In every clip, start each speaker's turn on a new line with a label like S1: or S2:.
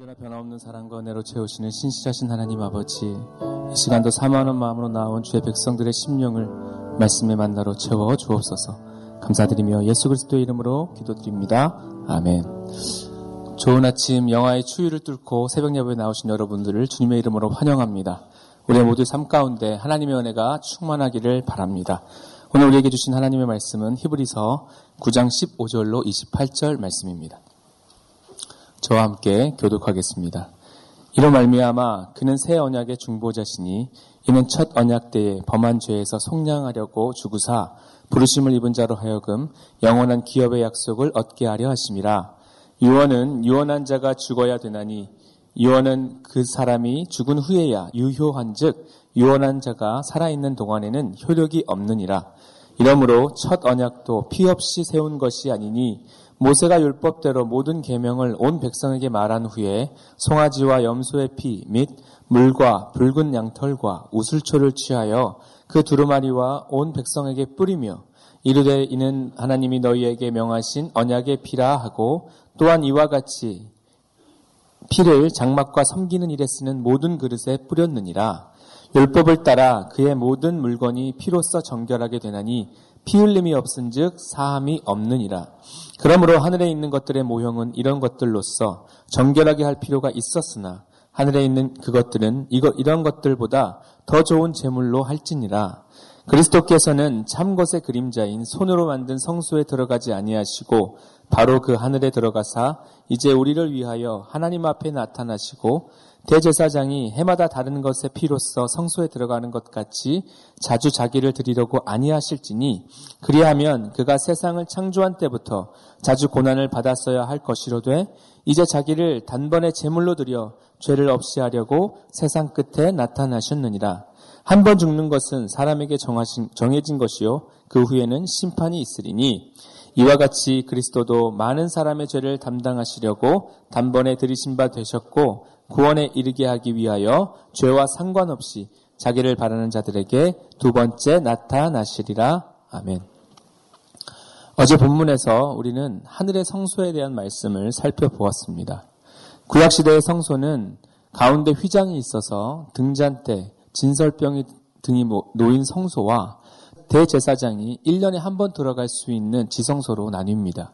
S1: 언제나 변함없는 사랑과 은혜로 채우시는 신실하신 하나님 아버지, 이 시간도 사모하는 마음으로 나온 주의 백성들의 심령을 말씀의 만나로 채워 주옵소서. 감사드리며 예수 그리스도의 이름으로 기도드립니다. 아멘. 좋은 아침 영화의 추위를 뚫고 새벽 예배에 나오신 여러분들을 주님의 이름으로 환영합니다. 우리 모두 삶 가운데 하나님의 은혜가 충만하기를 바랍니다. 오늘 우리에게 주신 하나님의 말씀은 히브리서 9장 15절로 28절 말씀입니다. 저와 함께 교독하겠습니다. 이로 말미암아 그는 새 언약의 중보자시니 이는 첫 언약 때에 범한 죄에서 속량하려고 주구사 부르심을 입은 자로 하여금 영원한 기업의 약속을 얻게 하려 하심이라. 유언은 유언한 자가 죽어야 되나니 유언은 그 사람이 죽은 후에야 유효한즉 유언한 자가 살아있는 동안에는 효력이 없느니라. 이러므로 첫 언약도 피 없이 세운 것이 아니니 모세가 율법대로 모든 계명을 온 백성에게 말한 후에 송아지와 염소의 피 및 물과 붉은 양털과 우슬초를 취하여 그 두루마리와 온 백성에게 뿌리며 이르되 이는 하나님이 너희에게 명하신 언약의 피라 하고 또한 이와 같이 피를 장막과 섬기는 일에 쓰는 모든 그릇에 뿌렸느니라. 율법을 따라 그의 모든 물건이 피로써 정결하게 되나니 피 흘림이 없은즉 사함이 없느니라. 그러므로 하늘에 있는 것들의 모형은 이런 것들로서 정결하게 할 필요가 있었으나 하늘에 있는 그것들은 이거 이런 것들보다 더 좋은 제물로 할지니라. 그리스도께서는 참 것의 그림자인 손으로 만든 성소에 들어가지 아니하시고 바로 그 하늘에 들어가사 이제 우리를 위하여 하나님 앞에 나타나시고 대제사장이 해마다 다른 것의 피로써 성소에 들어가는 것 같이 자주 자기를 드리려고 아니하실지니 그리하면 그가 세상을 창조한 때부터 자주 고난을 받았어야 할 것이로 되 이제 자기를 단번에 제물로 드려 죄를 없이 하려고 세상 끝에 나타나셨느니라. 한 번 죽는 것은 사람에게 정하신, 정해진 것이요. 그 후에는 심판이 있으리니 이와 같이 그리스도도 많은 사람의 죄를 담당하시려고 단번에 들이신 바 되셨고 구원에 이르게 하기 위하여 죄와 상관없이 자기를 바라는 자들에게 두 번째 나타나시리라. 아멘. 어제 본문에서 우리는 하늘의 성소에 대한 말씀을 살펴보았습니다. 구약시대의 성소는 가운데 휘장이 있어서 등잔대, 진설병이 등이 놓인 성소와 대제사장이 1년에 한 번 들어갈 수 있는 지성소로 나뉩니다.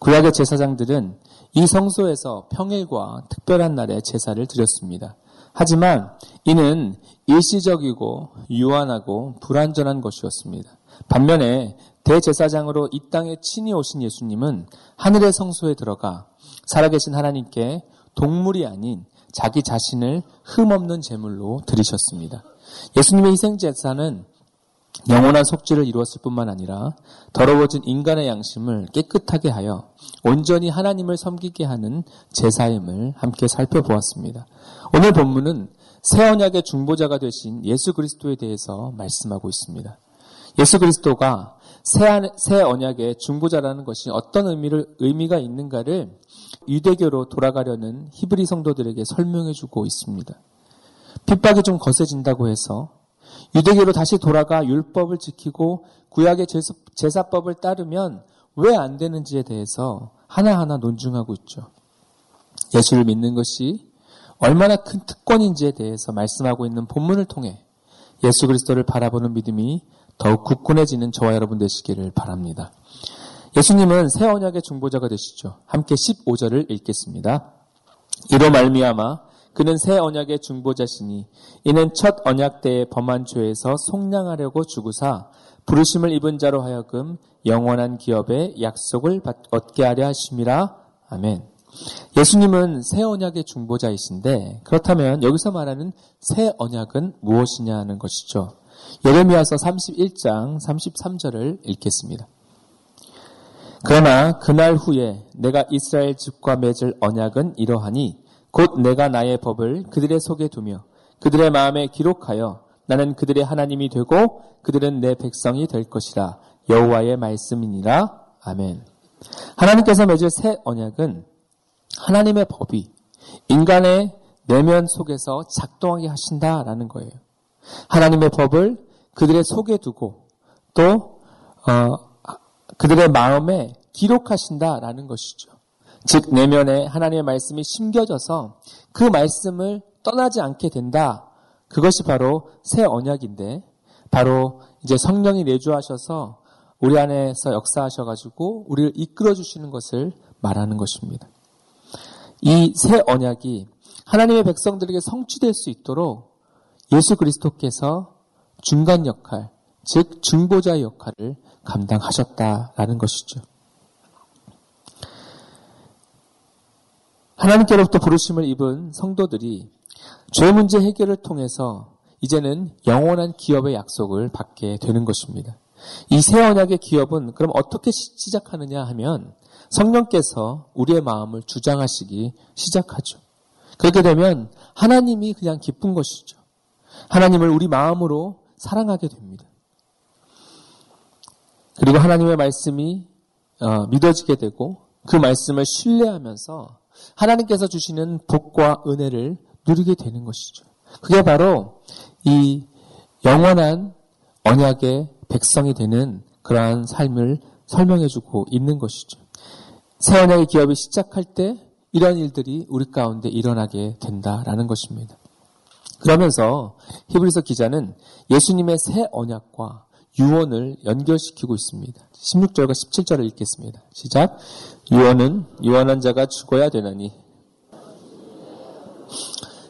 S1: 구약의 제사장들은 이 성소에서 평일과 특별한 날에 제사를 드렸습니다. 하지만 이는 일시적이고 유한하고 불완전한 것이었습니다. 반면에 대제사장으로 이 땅에 친히 오신 예수님은 하늘의 성소에 들어가 살아계신 하나님께 동물이 아닌 자기 자신을 흠없는 제물로 드리셨습니다. 예수님의 희생제사는 영원한 속죄를 이루었을 뿐만 아니라 더러워진 인간의 양심을 깨끗하게 하여 온전히 하나님을 섬기게 하는 제사임을 함께 살펴보았습니다. 오늘 본문은 새 언약의 중보자가 되신 예수 그리스도에 대해서 말씀하고 있습니다. 예수 그리스도가 새 언약의 중보자라는 것이 어떤 의미를 의미가 있는가를 유대교로 돌아가려는 히브리 성도들에게 설명해 주고 있습니다. 핍박이 좀 거세진다고 해서 유대교로 다시 돌아가 율법을 지키고 구약의 제사법을 따르면 왜 안 되는지에 대해서 하나하나 논중하고 있죠. 예수를 믿는 것이 얼마나 큰 특권인지에 대해서 말씀하고 있는 본문을 통해 예수 그리스도를 바라보는 믿음이 더욱 굳건해지는 저와 여러분 되시기를 바랍니다. 예수님은 새 언약의 중보자가 되시죠. 함께 15절을 읽겠습니다. 이로 말미암아 그는 새 언약의 중보자시니 이는 첫 언약 때에 범한 죄에서 속량하려고 주구사 부르심을 입은 자로 하여금 영원한 기업의 약속을 얻게 하려 하심이라. 아멘. 예수님은 새 언약의 중보자이신데 그렇다면 여기서 말하는 새 언약은 무엇이냐 하는 것이죠. 예레미야서 31장 33절을 읽겠습니다. 그러나 그날 후에 내가 이스라엘 집과 맺을 언약은 이러하니 곧 내가 나의 법을 그들의 속에 두며 그들의 마음에 기록하여 나는 그들의 하나님이 되고 그들은 내 백성이 될 것이라 여호와의 말씀이니라 아멘. 하나님께서 맺을 새 언약은 하나님의 법이 인간의 내면 속에서 작동하게 하신다라는 거예요. 하나님의 법을 그들의 속에 두고 또 어, 그들의 마음에 기록하신다라는 것이죠. 즉 내면에 하나님의 말씀이 심겨져서 그 말씀을 떠나지 않게 된다. 그것이 바로 새 언약인데 바로 이제 성령이 내주하셔서 우리 안에서 역사하셔가지고 우리를 이끌어 주시는 것을 말하는 것입니다. 이 새 언약이 하나님의 백성들에게 성취될 수 있도록 예수 그리스도께서 중간 역할, 즉 중보자의 역할을 감당하셨다라는 것이죠. 하나님께로부터 부르심을 입은 성도들이 죄 문제 해결을 통해서 이제는 영원한 기업의 약속을 받게 되는 것입니다. 이 새 언약의 기업은 그럼 어떻게 시작하느냐 하면 성령께서 우리의 마음을 주장하시기 시작하죠. 그렇게 되면 하나님이 그냥 기쁜 것이죠. 하나님을 우리 마음으로 사랑하게 됩니다. 그리고 하나님의 말씀이 어, 믿어지게 되고 그 말씀을 신뢰하면서 하나님께서 주시는 복과 은혜를 누리게 되는 것이죠. 그게 바로 이 영원한 언약의 백성이 되는 그러한 삶을 설명해주고 있는 것이죠. 새 언약의 기업이 시작할 때 이런 일들이 우리 가운데 일어나게 된다라는 것입니다. 그러면서 히브리서 기자는 예수님의 새 언약과 유언을 연결시키고 있습니다. 16절과 17절을 읽겠습니다. 시작. 유언은 유언한 자가 죽어야 되나니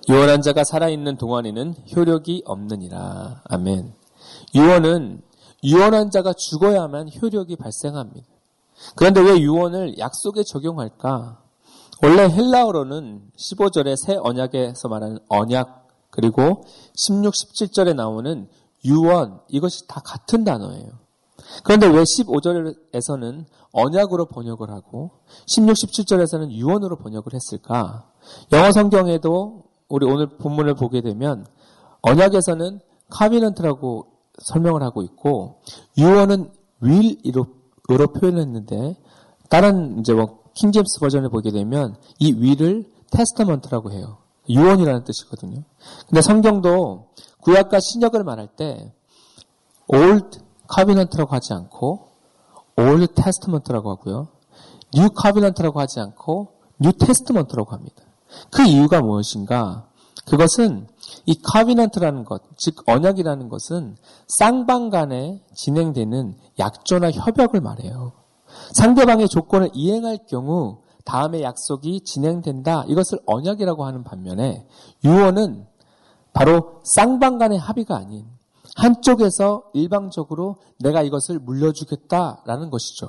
S1: 유언한 자가 살아있는 동안에는 효력이 없느니라. 아멘. 유언은 유언한 자가 죽어야만 효력이 발생합니다. 그런데 왜 유언을 약속에 적용할까? 원래 헬라어로는 15절의 새 언약에서 말하는 언약 그리고 16, 17절에 나오는 유언 이것이 다 같은 단어예요. 그런데 왜 15절에서는 언약으로 번역을 하고 16, 17절에서는 유언으로 번역을 했을까? 영어 성경에도 우리 오늘 본문을 보게 되면 언약에서는 covenant라고 설명을 하고 있고 유언은 will으로 표현했는데 다른 이제 뭐 킹제임스 버전을 보게 되면 이 will을 testament라고 해요. 유언이라는 뜻이거든요. 근데 성경도 구약과 신약을 말할 때 old covenant라고 하지 않고 old testament라고 하고요. new covenant라고 하지 않고 new testament라고 합니다. 그 이유가 무엇인가? 그것은 이 카비넌트라는 것, 즉 언약이라는 것은 쌍방 간에 진행되는 약조나 협약을 말해요. 상대방의 조건을 이행할 경우 다음에 약속이 진행된다. 이것을 언약이라고 하는 반면에 유언은 바로 쌍방 간의 합의가 아닌 한쪽에서 일방적으로 내가 이것을 물려주겠다라는 것이죠.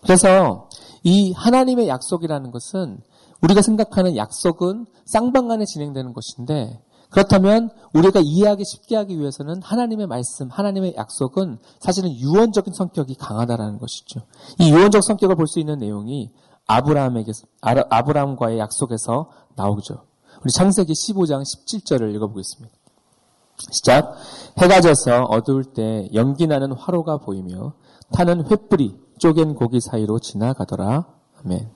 S1: 그래서 이 하나님의 약속이라는 것은 우리가 생각하는 약속은 쌍방 간에 진행되는 것인데 그렇다면 우리가 이해하기 쉽게 하기 위해서는 하나님의 말씀, 하나님의 약속은 사실은 유언적인 성격이 강하다라는 것이죠. 이 유언적 성격을 볼 수 있는 내용이 아브라함에게 아브라함과의 약속에서 나오죠. 우리 창세기 15장 17절을 읽어보겠습니다. 시작. 해가 져서 어두울 때 연기 나는 화로가 보이며 타는 횃불이 쪼갠 고기 사이로 지나가더라. 아멘.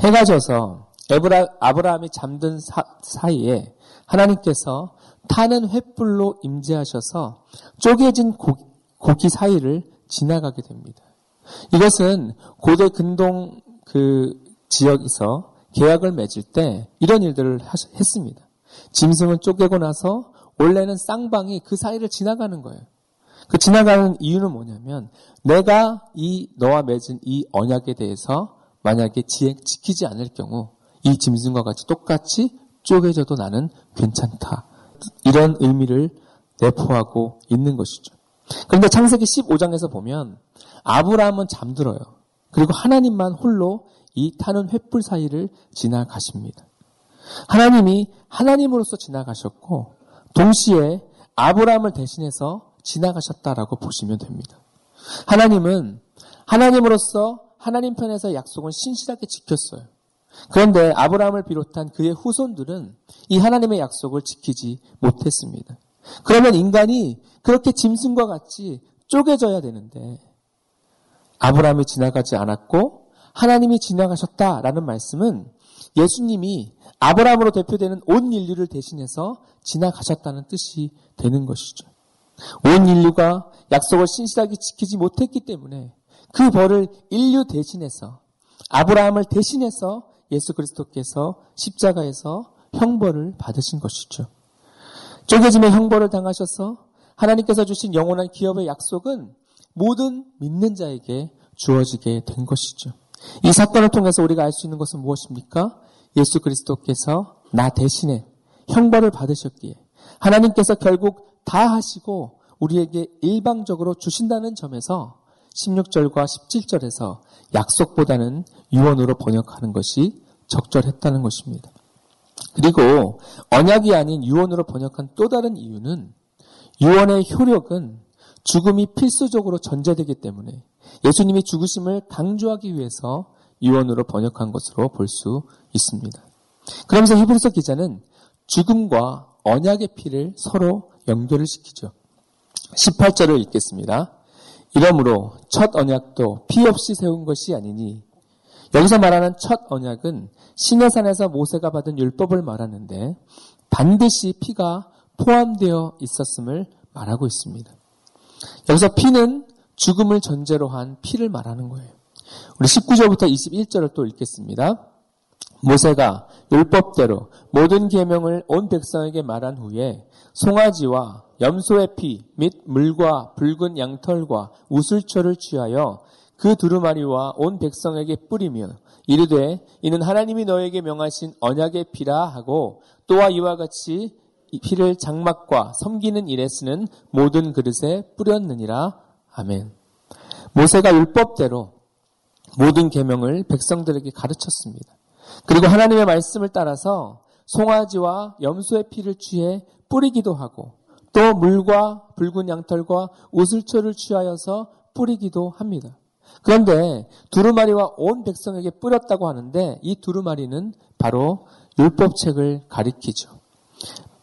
S1: 해가 져서 에브라, 아브라함이 잠든 사, 이에 하나님께서 타는 횃불로 임재하셔서 쪼개진 고, 고기 사이를 지나가게 됩니다. 이것은 고대 근동 그 지역에서 계약을 맺을 때 이런 일들을 했습니다. 짐승을 쪼개고 나서 원래는 쌍방이 그 사이를 지나가는 거예요. 그 지나가는 이유는 뭐냐면 내가 이 너와 맺은 이 언약에 대해서 만약에 지키지 않을 경우 이 짐승과 같이 똑같이 쪼개져도 나는 괜찮다. 이런 의미를 내포하고 있는 것이죠. 그런데 창세기 15장에서 보면 아브라함은 잠들어요. 그리고 하나님만 홀로 이 타는 횃불 사이를 지나가십니다. 하나님이 하나님으로서 지나가셨고 동시에 아브라함을 대신해서 지나가셨다라고 보시면 됩니다. 하나님은 하나님으로서 하나님 편에서 약속은 신실하게 지켰어요. 그런데 아브라함을 비롯한 그의 후손들은 이 하나님의 약속을 지키지 못했습니다. 그러면 인간이 그렇게 짐승과 같이 쪼개져야 되는데 아브라함이 지나가지 않았고 하나님이 지나가셨다라는 말씀은 예수님이 아브라함으로 대표되는 온 인류를 대신해서 지나가셨다는 뜻이 되는 것이죠. 온 인류가 약속을 신실하게 지키지 못했기 때문에 그 벌을 인류 대신해서 아브라함을 대신해서 예수 그리스도께서 십자가에서 형벌을 받으신 것이죠. 쪼개짐의 형벌을 당하셔서 하나님께서 주신 영원한 기업의 약속은 모든 믿는 자에게 주어지게 된 것이죠. 이 사건을 통해서 우리가 알 수 있는 것은 무엇입니까? 예수 그리스도께서 나 대신에 형벌을 받으셨기에 하나님께서 결국 다 하시고 우리에게 일방적으로 주신다는 점에서 16절과 17절에서 약속보다는 유언으로 번역하는 것이 적절했다는 것입니다. 그리고 언약이 아닌 유언으로 번역한 또 다른 이유는 유언의 효력은 죽음이 필수적으로 전제되기 때문에 예수님이 죽으심을 강조하기 위해서 유언으로 번역한 것으로 볼 수 있습니다. 그러면서 히브리서 기자는 죽음과 언약의 피를 서로 연결을 시키죠. 18절을 읽겠습니다. 이러므로 첫 언약도 피 없이 세운 것이 아니니 여기서 말하는 첫 언약은 시내산에서 모세가 받은 율법을 말하는데 반드시 피가 포함되어 있었음을 말하고 있습니다. 여기서 피는 죽음을 전제로 한 피를 말하는 거예요. 우리 19절부터 21절을 또 읽겠습니다. 모세가 율법대로 모든 계명을 온 백성에게 말한 후에 송아지와 염소의 피 및 물과 붉은 양털과 우슬초를 취하여 그 두루마리와 온 백성에게 뿌리며 이르되 이는 하나님이 너에게 명하신 언약의 피라 하고 또한 이와 같이 피를 장막과 섬기는 일에 쓰는 모든 그릇에 뿌렸느니라. 아멘. 모세가 율법대로 모든 계명을 백성들에게 가르쳤습니다. 그리고 하나님의 말씀을 따라서 송아지와 염소의 피를 취해 뿌리기도 하고 또 물과 붉은 양털과 우슬초를 취하여서 뿌리기도 합니다. 그런데 두루마리와 온 백성에게 뿌렸다고 하는데 이 두루마리는 바로 율법책을 가리키죠.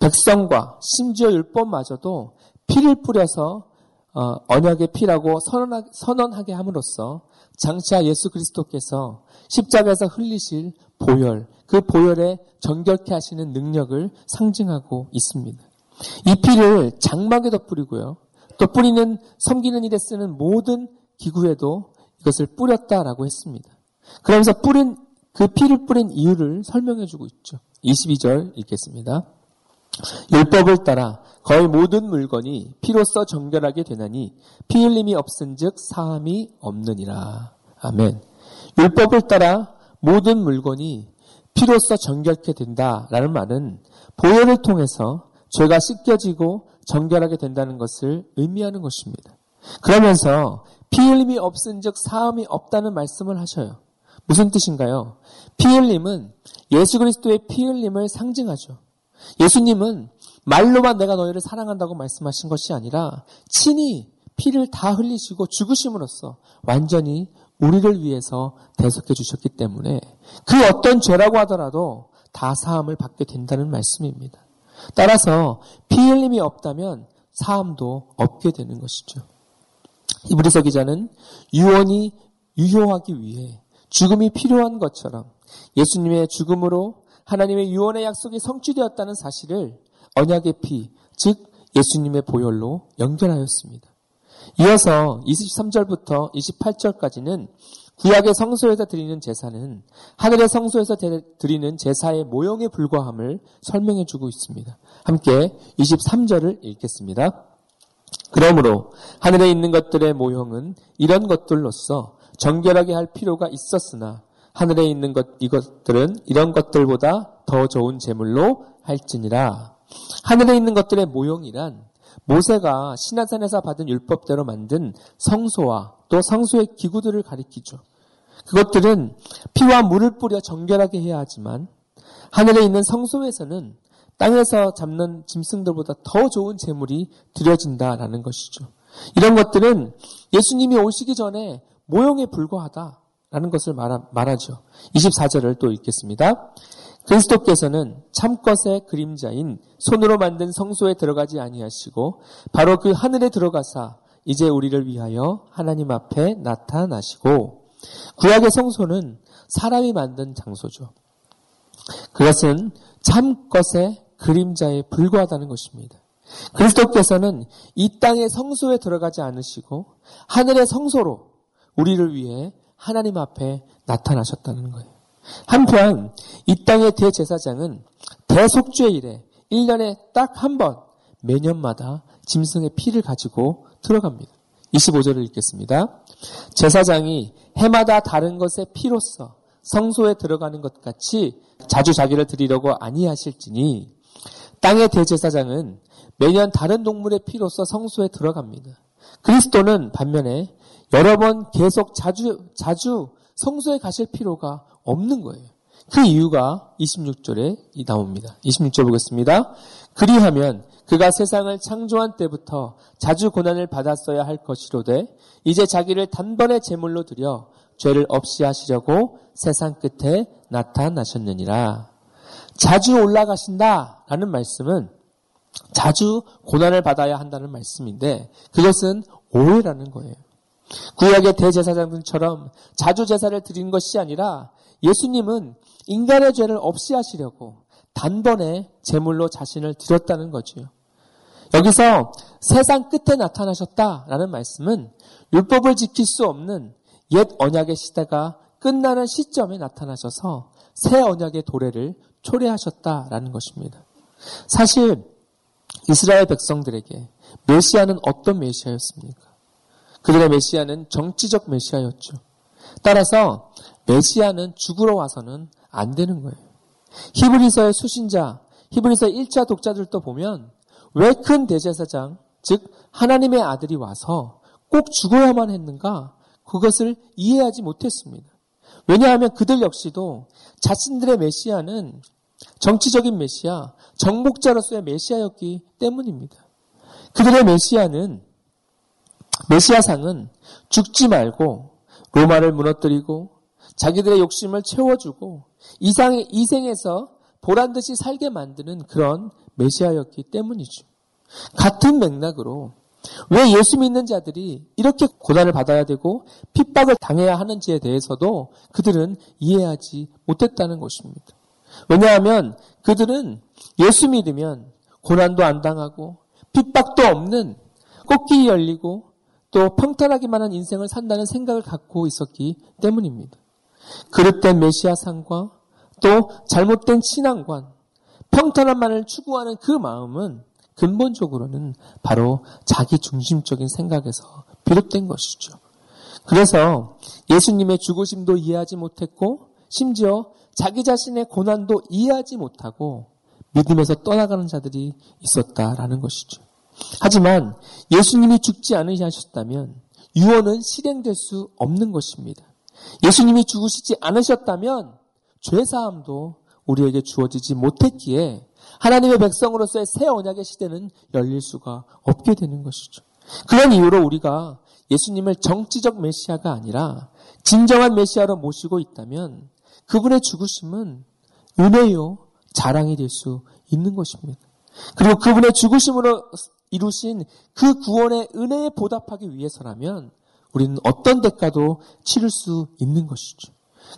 S1: 백성과 심지어 율법마저도 피를 뿌려서 어, 언약의 피라고 선언하게 함으로써 장차 예수 그리스도께서 십자가에서 흘리실 보혈, 그 보혈에 정결케 하시는 능력을 상징하고 있습니다. 이 피를 장막에도 뿌리고요. 또 뿌리는 섬기는 일에 쓰는 모든 기구에도 이것을 뿌렸다라고 했습니다. 그러면서 뿌린 그 피를 뿌린 이유를 설명해 주고 있죠. 22절 읽겠습니다. 율법을 따라 거의 모든 물건이 피로써 정결하게 되나니 피 흘림이 없은즉 사함이 없느니라. 아멘. 율법을 따라 모든 물건이 피로써 정결케 된다라는 말은 보혈을 통해서 죄가 씻겨지고 정결하게 된다는 것을 의미하는 것입니다. 그러면서 피 흘림이 없은즉 사함이 없다는 말씀을 하셔요. 무슨 뜻인가요? 피 흘림은 예수 그리스도의 피 흘림을 상징하죠. 예수님은 말로만 내가 너희를 사랑한다고 말씀하신 것이 아니라 친히 피를 다 흘리시고 죽으심으로써 완전히 우리를 위해서 대속해 주셨기 때문에 그 어떤 죄라고 하더라도 다 사함을 받게 된다는 말씀입니다. 따라서 피 흘림이 없다면 사함도 없게 되는 것이죠. 이브리서 기자는 유언이 유효하기 위해 죽음이 필요한 것처럼 예수님의 죽음으로 하나님의 유언의 약속이 성취되었다는 사실을 언약의 피, 즉 예수님의 보혈로 연결하였습니다. 이어서 23절부터 28절까지는 구약의 성소에서 드리는 제사는 하늘의 성소에서 드리는 제사의 모형에 불과함을 설명해 주고 있습니다. 함께 23절을 읽겠습니다. 그러므로 하늘에 있는 것들의 모형은 이런 것들로서 정결하게 할 필요가 있었으나 하늘에 있는 것 이것들은 이런 것들보다 더 좋은 제물로 할지니라. 하늘에 있는 것들의 모형이란 모세가 신화산에서 받은 율법대로 만든 성소와 또 성소의 기구들을 가리키죠. 그것들은 피와 물을 뿌려 정결하게 해야 하지만 하늘에 있는 성소에서는 땅에서 잡는 짐승들보다 더 좋은 재물이 드려진다라는 것이죠. 이런 것들은 예수님이 오시기 전에 모형에 불과하다 라는 것을 말하, 죠 24절을 또 읽겠습니다. 그리스도께서는 참것의 그림자인 손으로 만든 성소에 들어가지 아니하시고 바로 그 하늘에 들어가사 이제 우리를 위하여 하나님 앞에 나타나시고 구약의 성소는 사람이 만든 장소죠. 그것은 참것의 그림자에 불과하다는 것입니다. 그리스도께서는 이 땅의 성소에 들어가지 않으시고 하늘의 성소로 우리를 위해 하나님 앞에 나타나셨다는 거예요. 한편 이 땅의 대제사장은 대속죄일에 1년에 딱 한 번 매년마다 짐승의 피를 가지고 들어갑니다. 25절을 읽겠습니다. 제사장이 해마다 다른 것의 피로써 성소에 들어가는 것 같이 자주 자기를 드리려고 아니하실지니 땅의 대제사장은 매년 다른 동물의 피로써 성소에 들어갑니다. 그리스도는 반면에 여러 번 계속 자주 자주 성소에 가실 필요가 없는 거예요. 그 이유가 26절에 나옵니다. 26절 보겠습니다. 그리하면 그가 세상을 창조한 때부터 자주 고난을 받았어야 할 것이로되 이제 자기를 단번에 제물로 드려 죄를 없이 하시려고 세상 끝에 나타나셨느니라. 자주 올라가신다라는 말씀은 자주 고난을 받아야 한다는 말씀인데 그것은 오해라는 거예요. 구약의 대제사장들처럼 자주 제사를 드리는 것이 아니라 예수님은 인간의 죄를 없이 하시려고 단번에 제물로 자신을 드렸다는 거지요. 여기서 세상 끝에 나타나셨다라는 말씀은 율법을 지킬 수 없는 옛 언약의 시대가 끝나는 시점에 나타나셔서 새 언약의 도래를 초래하셨다라는 것입니다. 사실 이스라엘 백성들에게 메시아는 어떤 메시아였습니까? 그들의 메시아는 정치적 메시아였죠. 따라서 메시아는 죽으러 와서는 안 되는 거예요. 히브리서의 수신자, 히브리서 1차 독자들도 보면 왜 큰 대제사장, 즉 하나님의 아들이 와서 꼭 죽어야만 했는가? 그것을 이해하지 못했습니다. 왜냐하면 그들 역시도 자신들의 메시아는 정치적인 메시아, 정복자로서의 메시아였기 때문입니다. 그들의 메시아는 메시아상은 죽지 말고 로마를 무너뜨리고 자기들의 욕심을 채워주고 이상의 이생에서 보란 듯이 살게 만드는 그런 메시아였기 때문이죠. 같은 맥락으로 왜 예수 믿는 자들이 이렇게 고난을 받아야 되고 핍박을 당해야 하는지에 대해서도 그들은 이해하지 못했다는 것입니다. 왜냐하면 그들은 예수 믿으면 고난도 안 당하고 핍박도 없는 꽃길이 열리고 또 평탄하기만 한 인생을 산다는 생각을 갖고 있었기 때문입니다. 그릇된 메시아상과 또 잘못된 신앙관, 평탄한만을 추구하는 그 마음은 근본적으로는 바로 자기 중심적인 생각에서 비롯된 것이죠. 그래서 예수님의 죽으심도 이해하지 못했고 심지어 자기 자신의 고난도 이해하지 못하고 믿음에서 떠나가는 자들이 있었다라는 것이죠. 하지만 예수님이 죽지 않으셨다면 유언은 실행될 수 없는 것입니다. 예수님이 죽으시지 않으셨다면 죄사함도 우리에게 주어지지 못했기에 하나님의 백성으로서의 새 언약의 시대는 열릴 수가 없게 되는 것이죠. 그런 이유로 우리가 예수님을 정치적 메시아가 아니라 진정한 메시아로 모시고 있다면 그분의 죽으심은 은혜요 자랑이 될 수 있는 것입니다. 그리고 그분의 죽으심으로 이루신 그 구원의 은혜에 보답하기 위해서라면 우리는 어떤 대가도 치를 수 있는 것이죠.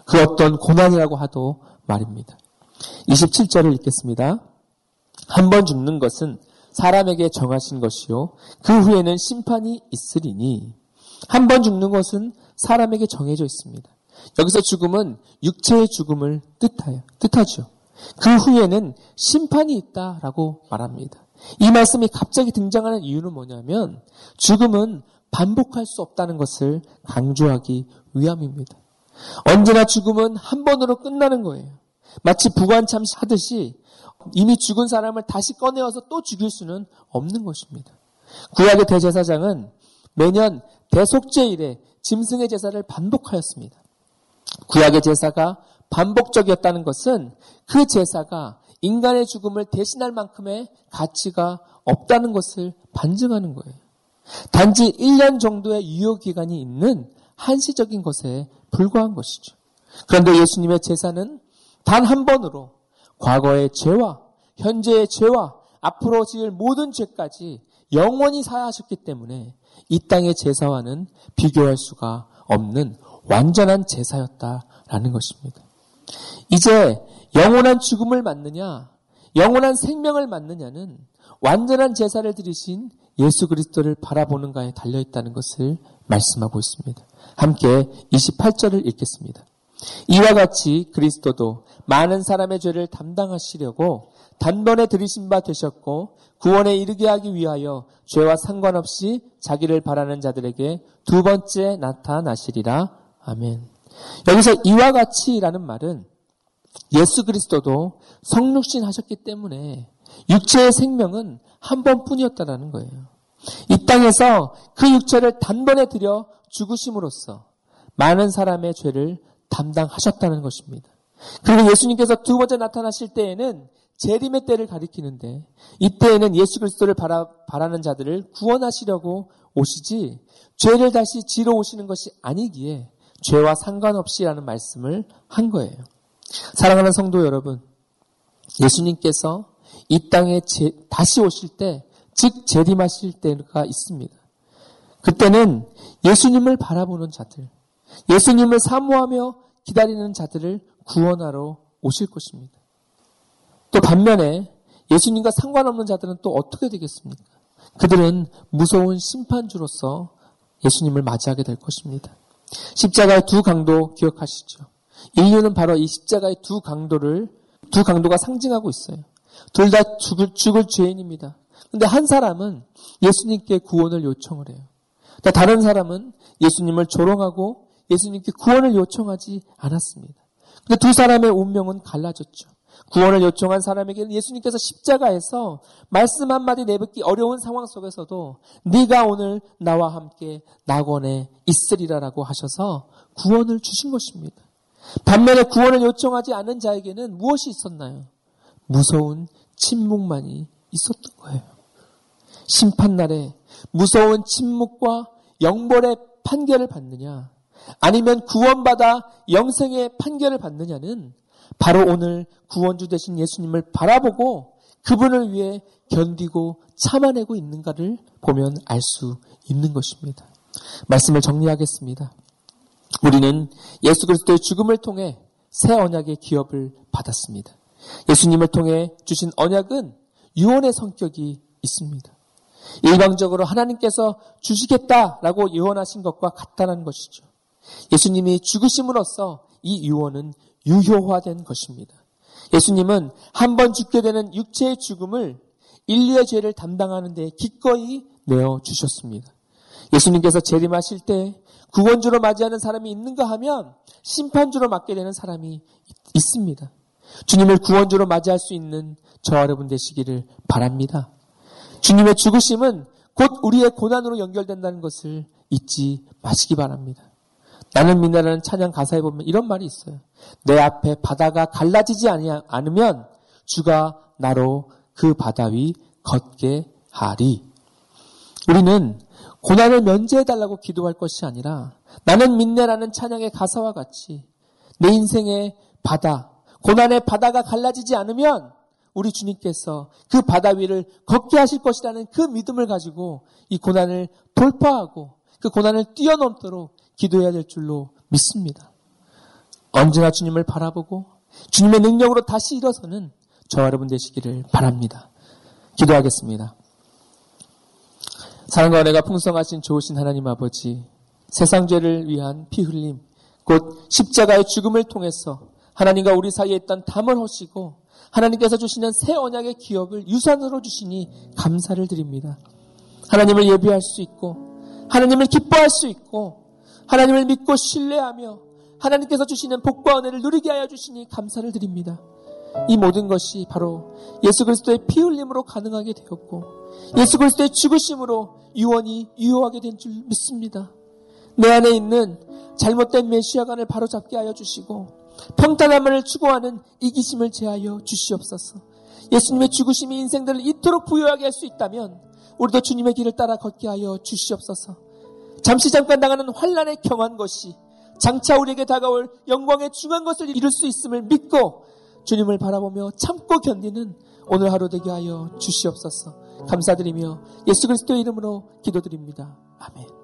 S1: 그 어떤 고난이라고 하도 말입니다. 27절을 읽겠습니다. 한 번 죽는 것은 사람에게 정하신 것이요. 그 후에는 심판이 있으리니 한 번 죽는 것은 사람에게 정해져 있습니다. 여기서 죽음은 육체의 죽음을 뜻하여, 뜻하죠. 그 후에는 심판이 있다라고 말합니다. 이 말씀이 갑자기 등장하는 이유는 뭐냐면 죽음은 반복할 수 없다는 것을 강조하기 위함입니다. 언제나 죽음은 한 번으로 끝나는 거예요. 마치 부관참시 하듯이 이미 죽은 사람을 다시 꺼내어서 또 죽일 수는 없는 것입니다. 구약의 대제사장은 매년 대속제일에 짐승의 제사를 반복하였습니다. 구약의 제사가 반복적이었다는 것은 그 제사가 인간의 죽음을 대신할 만큼의 가치가 없다는 것을 반증하는 거예요. 단지 1년 정도의 유효기간이 있는 한시적인 것에 불과한 것이죠. 그런데 예수님의 제사는 단 한 번으로 과거의 죄와 현재의 죄와 앞으로 지을 모든 죄까지 영원히 사하셨기 때문에 이 땅의 제사와는 비교할 수가 없는 완전한 제사였다라는 것입니다. 이제 영원한 죽음을 맞느냐, 영원한 생명을 맞느냐는 완전한 제사를 드리신 예수 그리스도를 바라보는가에 달려 있다는 것을 말씀하고 있습니다. 함께 28절을 읽겠습니다. 이와 같이 그리스도도 많은 사람의 죄를 담당하시려고 단번에 들이신 바 되셨고 구원에 이르게 하기 위하여 죄와 상관없이 자기를 바라는 자들에게 두 번째 나타나시리라. 아멘. 여기서 이와 같이라는 말은 예수 그리스도도 성육신 하셨기 때문에 육체의 생명은 한 번뿐이었다라는 거예요. 이 땅에서 그 육체를 단번에 들여 죽으심으로써 많은 사람의 죄를 담당하셨다는 것입니다. 그리고 예수님께서 두 번째 나타나실 때에는 재림의 때를 가리키는데 이때에는 예수 그리스도를 바라, 바라는 자들을 구원하시려고 오시지 죄를 다시 지러 오시는 것이 아니기에 죄와 상관없이라는 말씀을 한 거예요. 사랑하는 성도 여러분, 예수님께서 이 땅에 제, 다시 오실 때, 즉 재림하실 때가 있습니다. 그때는 예수님을 바라보는 자들, 예수님을 사모하며 기다리는 자들을 구원하러 오실 것입니다. 또 반면에 예수님과 상관없는 자들은 또 어떻게 되겠습니까? 그들은 무서운 심판주로서 예수님을 맞이하게 될 것입니다. 십자가의 두 강도 기억하시죠? 인류는 바로 이 십자가의 두 강도를 두 강도가 상징하고 있어요. 둘 다 죽을, 죽을 죄인입니다. 근데 한 사람은 예수님께 구원을 요청을 해요. 다른 사람은 예수님을 조롱하고 예수님께 구원을 요청하지 않았습니다. 근데 두 사람의 운명은 갈라졌죠. 구원을 요청한 사람에게는 예수님께서 십자가에서 말씀 한마디 내뱉기 어려운 상황 속에서도 네가 오늘 나와 함께 낙원에 있으리라라고 하셔서 구원을 주신 것입니다. 반면에 구원을 요청하지 않은 자에게는 무엇이 있었나요? 무서운 침묵만이 있었던 거예요. 심판날에 무서운 침묵과 영벌의 판결을 받느냐, 아니면 구원받아 영생의 판결을 받느냐는 바로 오늘 구원주 되신 예수님을 바라보고 그분을 위해 견디고 참아내고 있는가를 보면 알 수 있는 것입니다. 말씀을 정리하겠습니다. 우리는 예수 그리스도의 죽음을 통해 새 언약의 기업을 받았습니다. 예수님을 통해 주신 언약은 유언의 성격이 있습니다. 일방적으로 하나님께서 주시겠다라고 유언하신 것과 같다는 것이죠. 예수님이 죽으심으로써 이 유언은 유효화된 것입니다. 예수님은 한 번 죽게 되는 육체의 죽음을 인류의 죄를 담당하는 데 기꺼이 내어 주셨습니다. 예수님께서 재림하실 때 구원주로 맞이하는 사람이 있는가 하면 심판주로 맞게 되는 사람이 있습니다. 주님을 구원주로 맞이할 수 있는 저 여러분 되시기를 바랍니다. 주님의 죽으심은 곧 우리의 고난으로 연결된다는 것을 잊지 마시기 바랍니다. 나는 믿나라는 찬양 가사에 보면 이런 말이 있어요. 내 앞에 바다가 갈라지지 않으면 주가 나로 그 바다 위 걷게 하리. 우리는 고난을 면제해달라고 기도할 것이 아니라 나는 믿네라는 찬양의 가사와 같이 내 인생의 바다, 고난의 바다가 갈라지지 않으면 우리 주님께서 그 바다 위를 걷게 하실 것이라는 그 믿음을 가지고 이 고난을 돌파하고 그 고난을 뛰어넘도록 기도해야 될 줄로 믿습니다. 언제나 주님을 바라보고 주님의 능력으로 다시 일어서는 저와 여러분 되시기를 바랍니다. 기도하겠습니다. 사랑과 은혜가 풍성하신 좋으신 하나님 아버지, 세상 죄를 위한 피 흘림, 곧 십자가의 죽음을 통해서 하나님과 우리 사이에 있던 담을 허시고 하나님께서 주시는 새 언약의 기업을 유산으로 주시니 감사를 드립니다. 하나님을 예배할 수 있고 하나님을 기뻐할 수 있고 하나님을 믿고 신뢰하며 하나님께서 주시는 복과 은혜를 누리게 하여 주시니 감사를 드립니다. 이 모든 것이 바로 예수 그리스도의 피 흘림으로 가능하게 되었고 예수 그리스도의 죽으심으로 유언이 유효하게 된 줄 믿습니다. 내 안에 있는 잘못된 메시아관을 바로잡게 하여 주시고 평탄함을 추구하는 이기심을 제하여 주시옵소서. 예수님의 죽으심이 인생들을 이토록 부유하게 할 수 있다면 우리도 주님의 길을 따라 걷게 하여 주시옵소서. 잠시 잠깐 당하는 환란에 경한 것이 장차 우리에게 다가올 영광의 중한 것을 이룰 수 있음을 믿고 주님을 바라보며 참고 견디는 오늘 하루 되게 하여 주시옵소서. 감사드리며 예수 그리스도의 이름으로 기도드립니다. 아멘.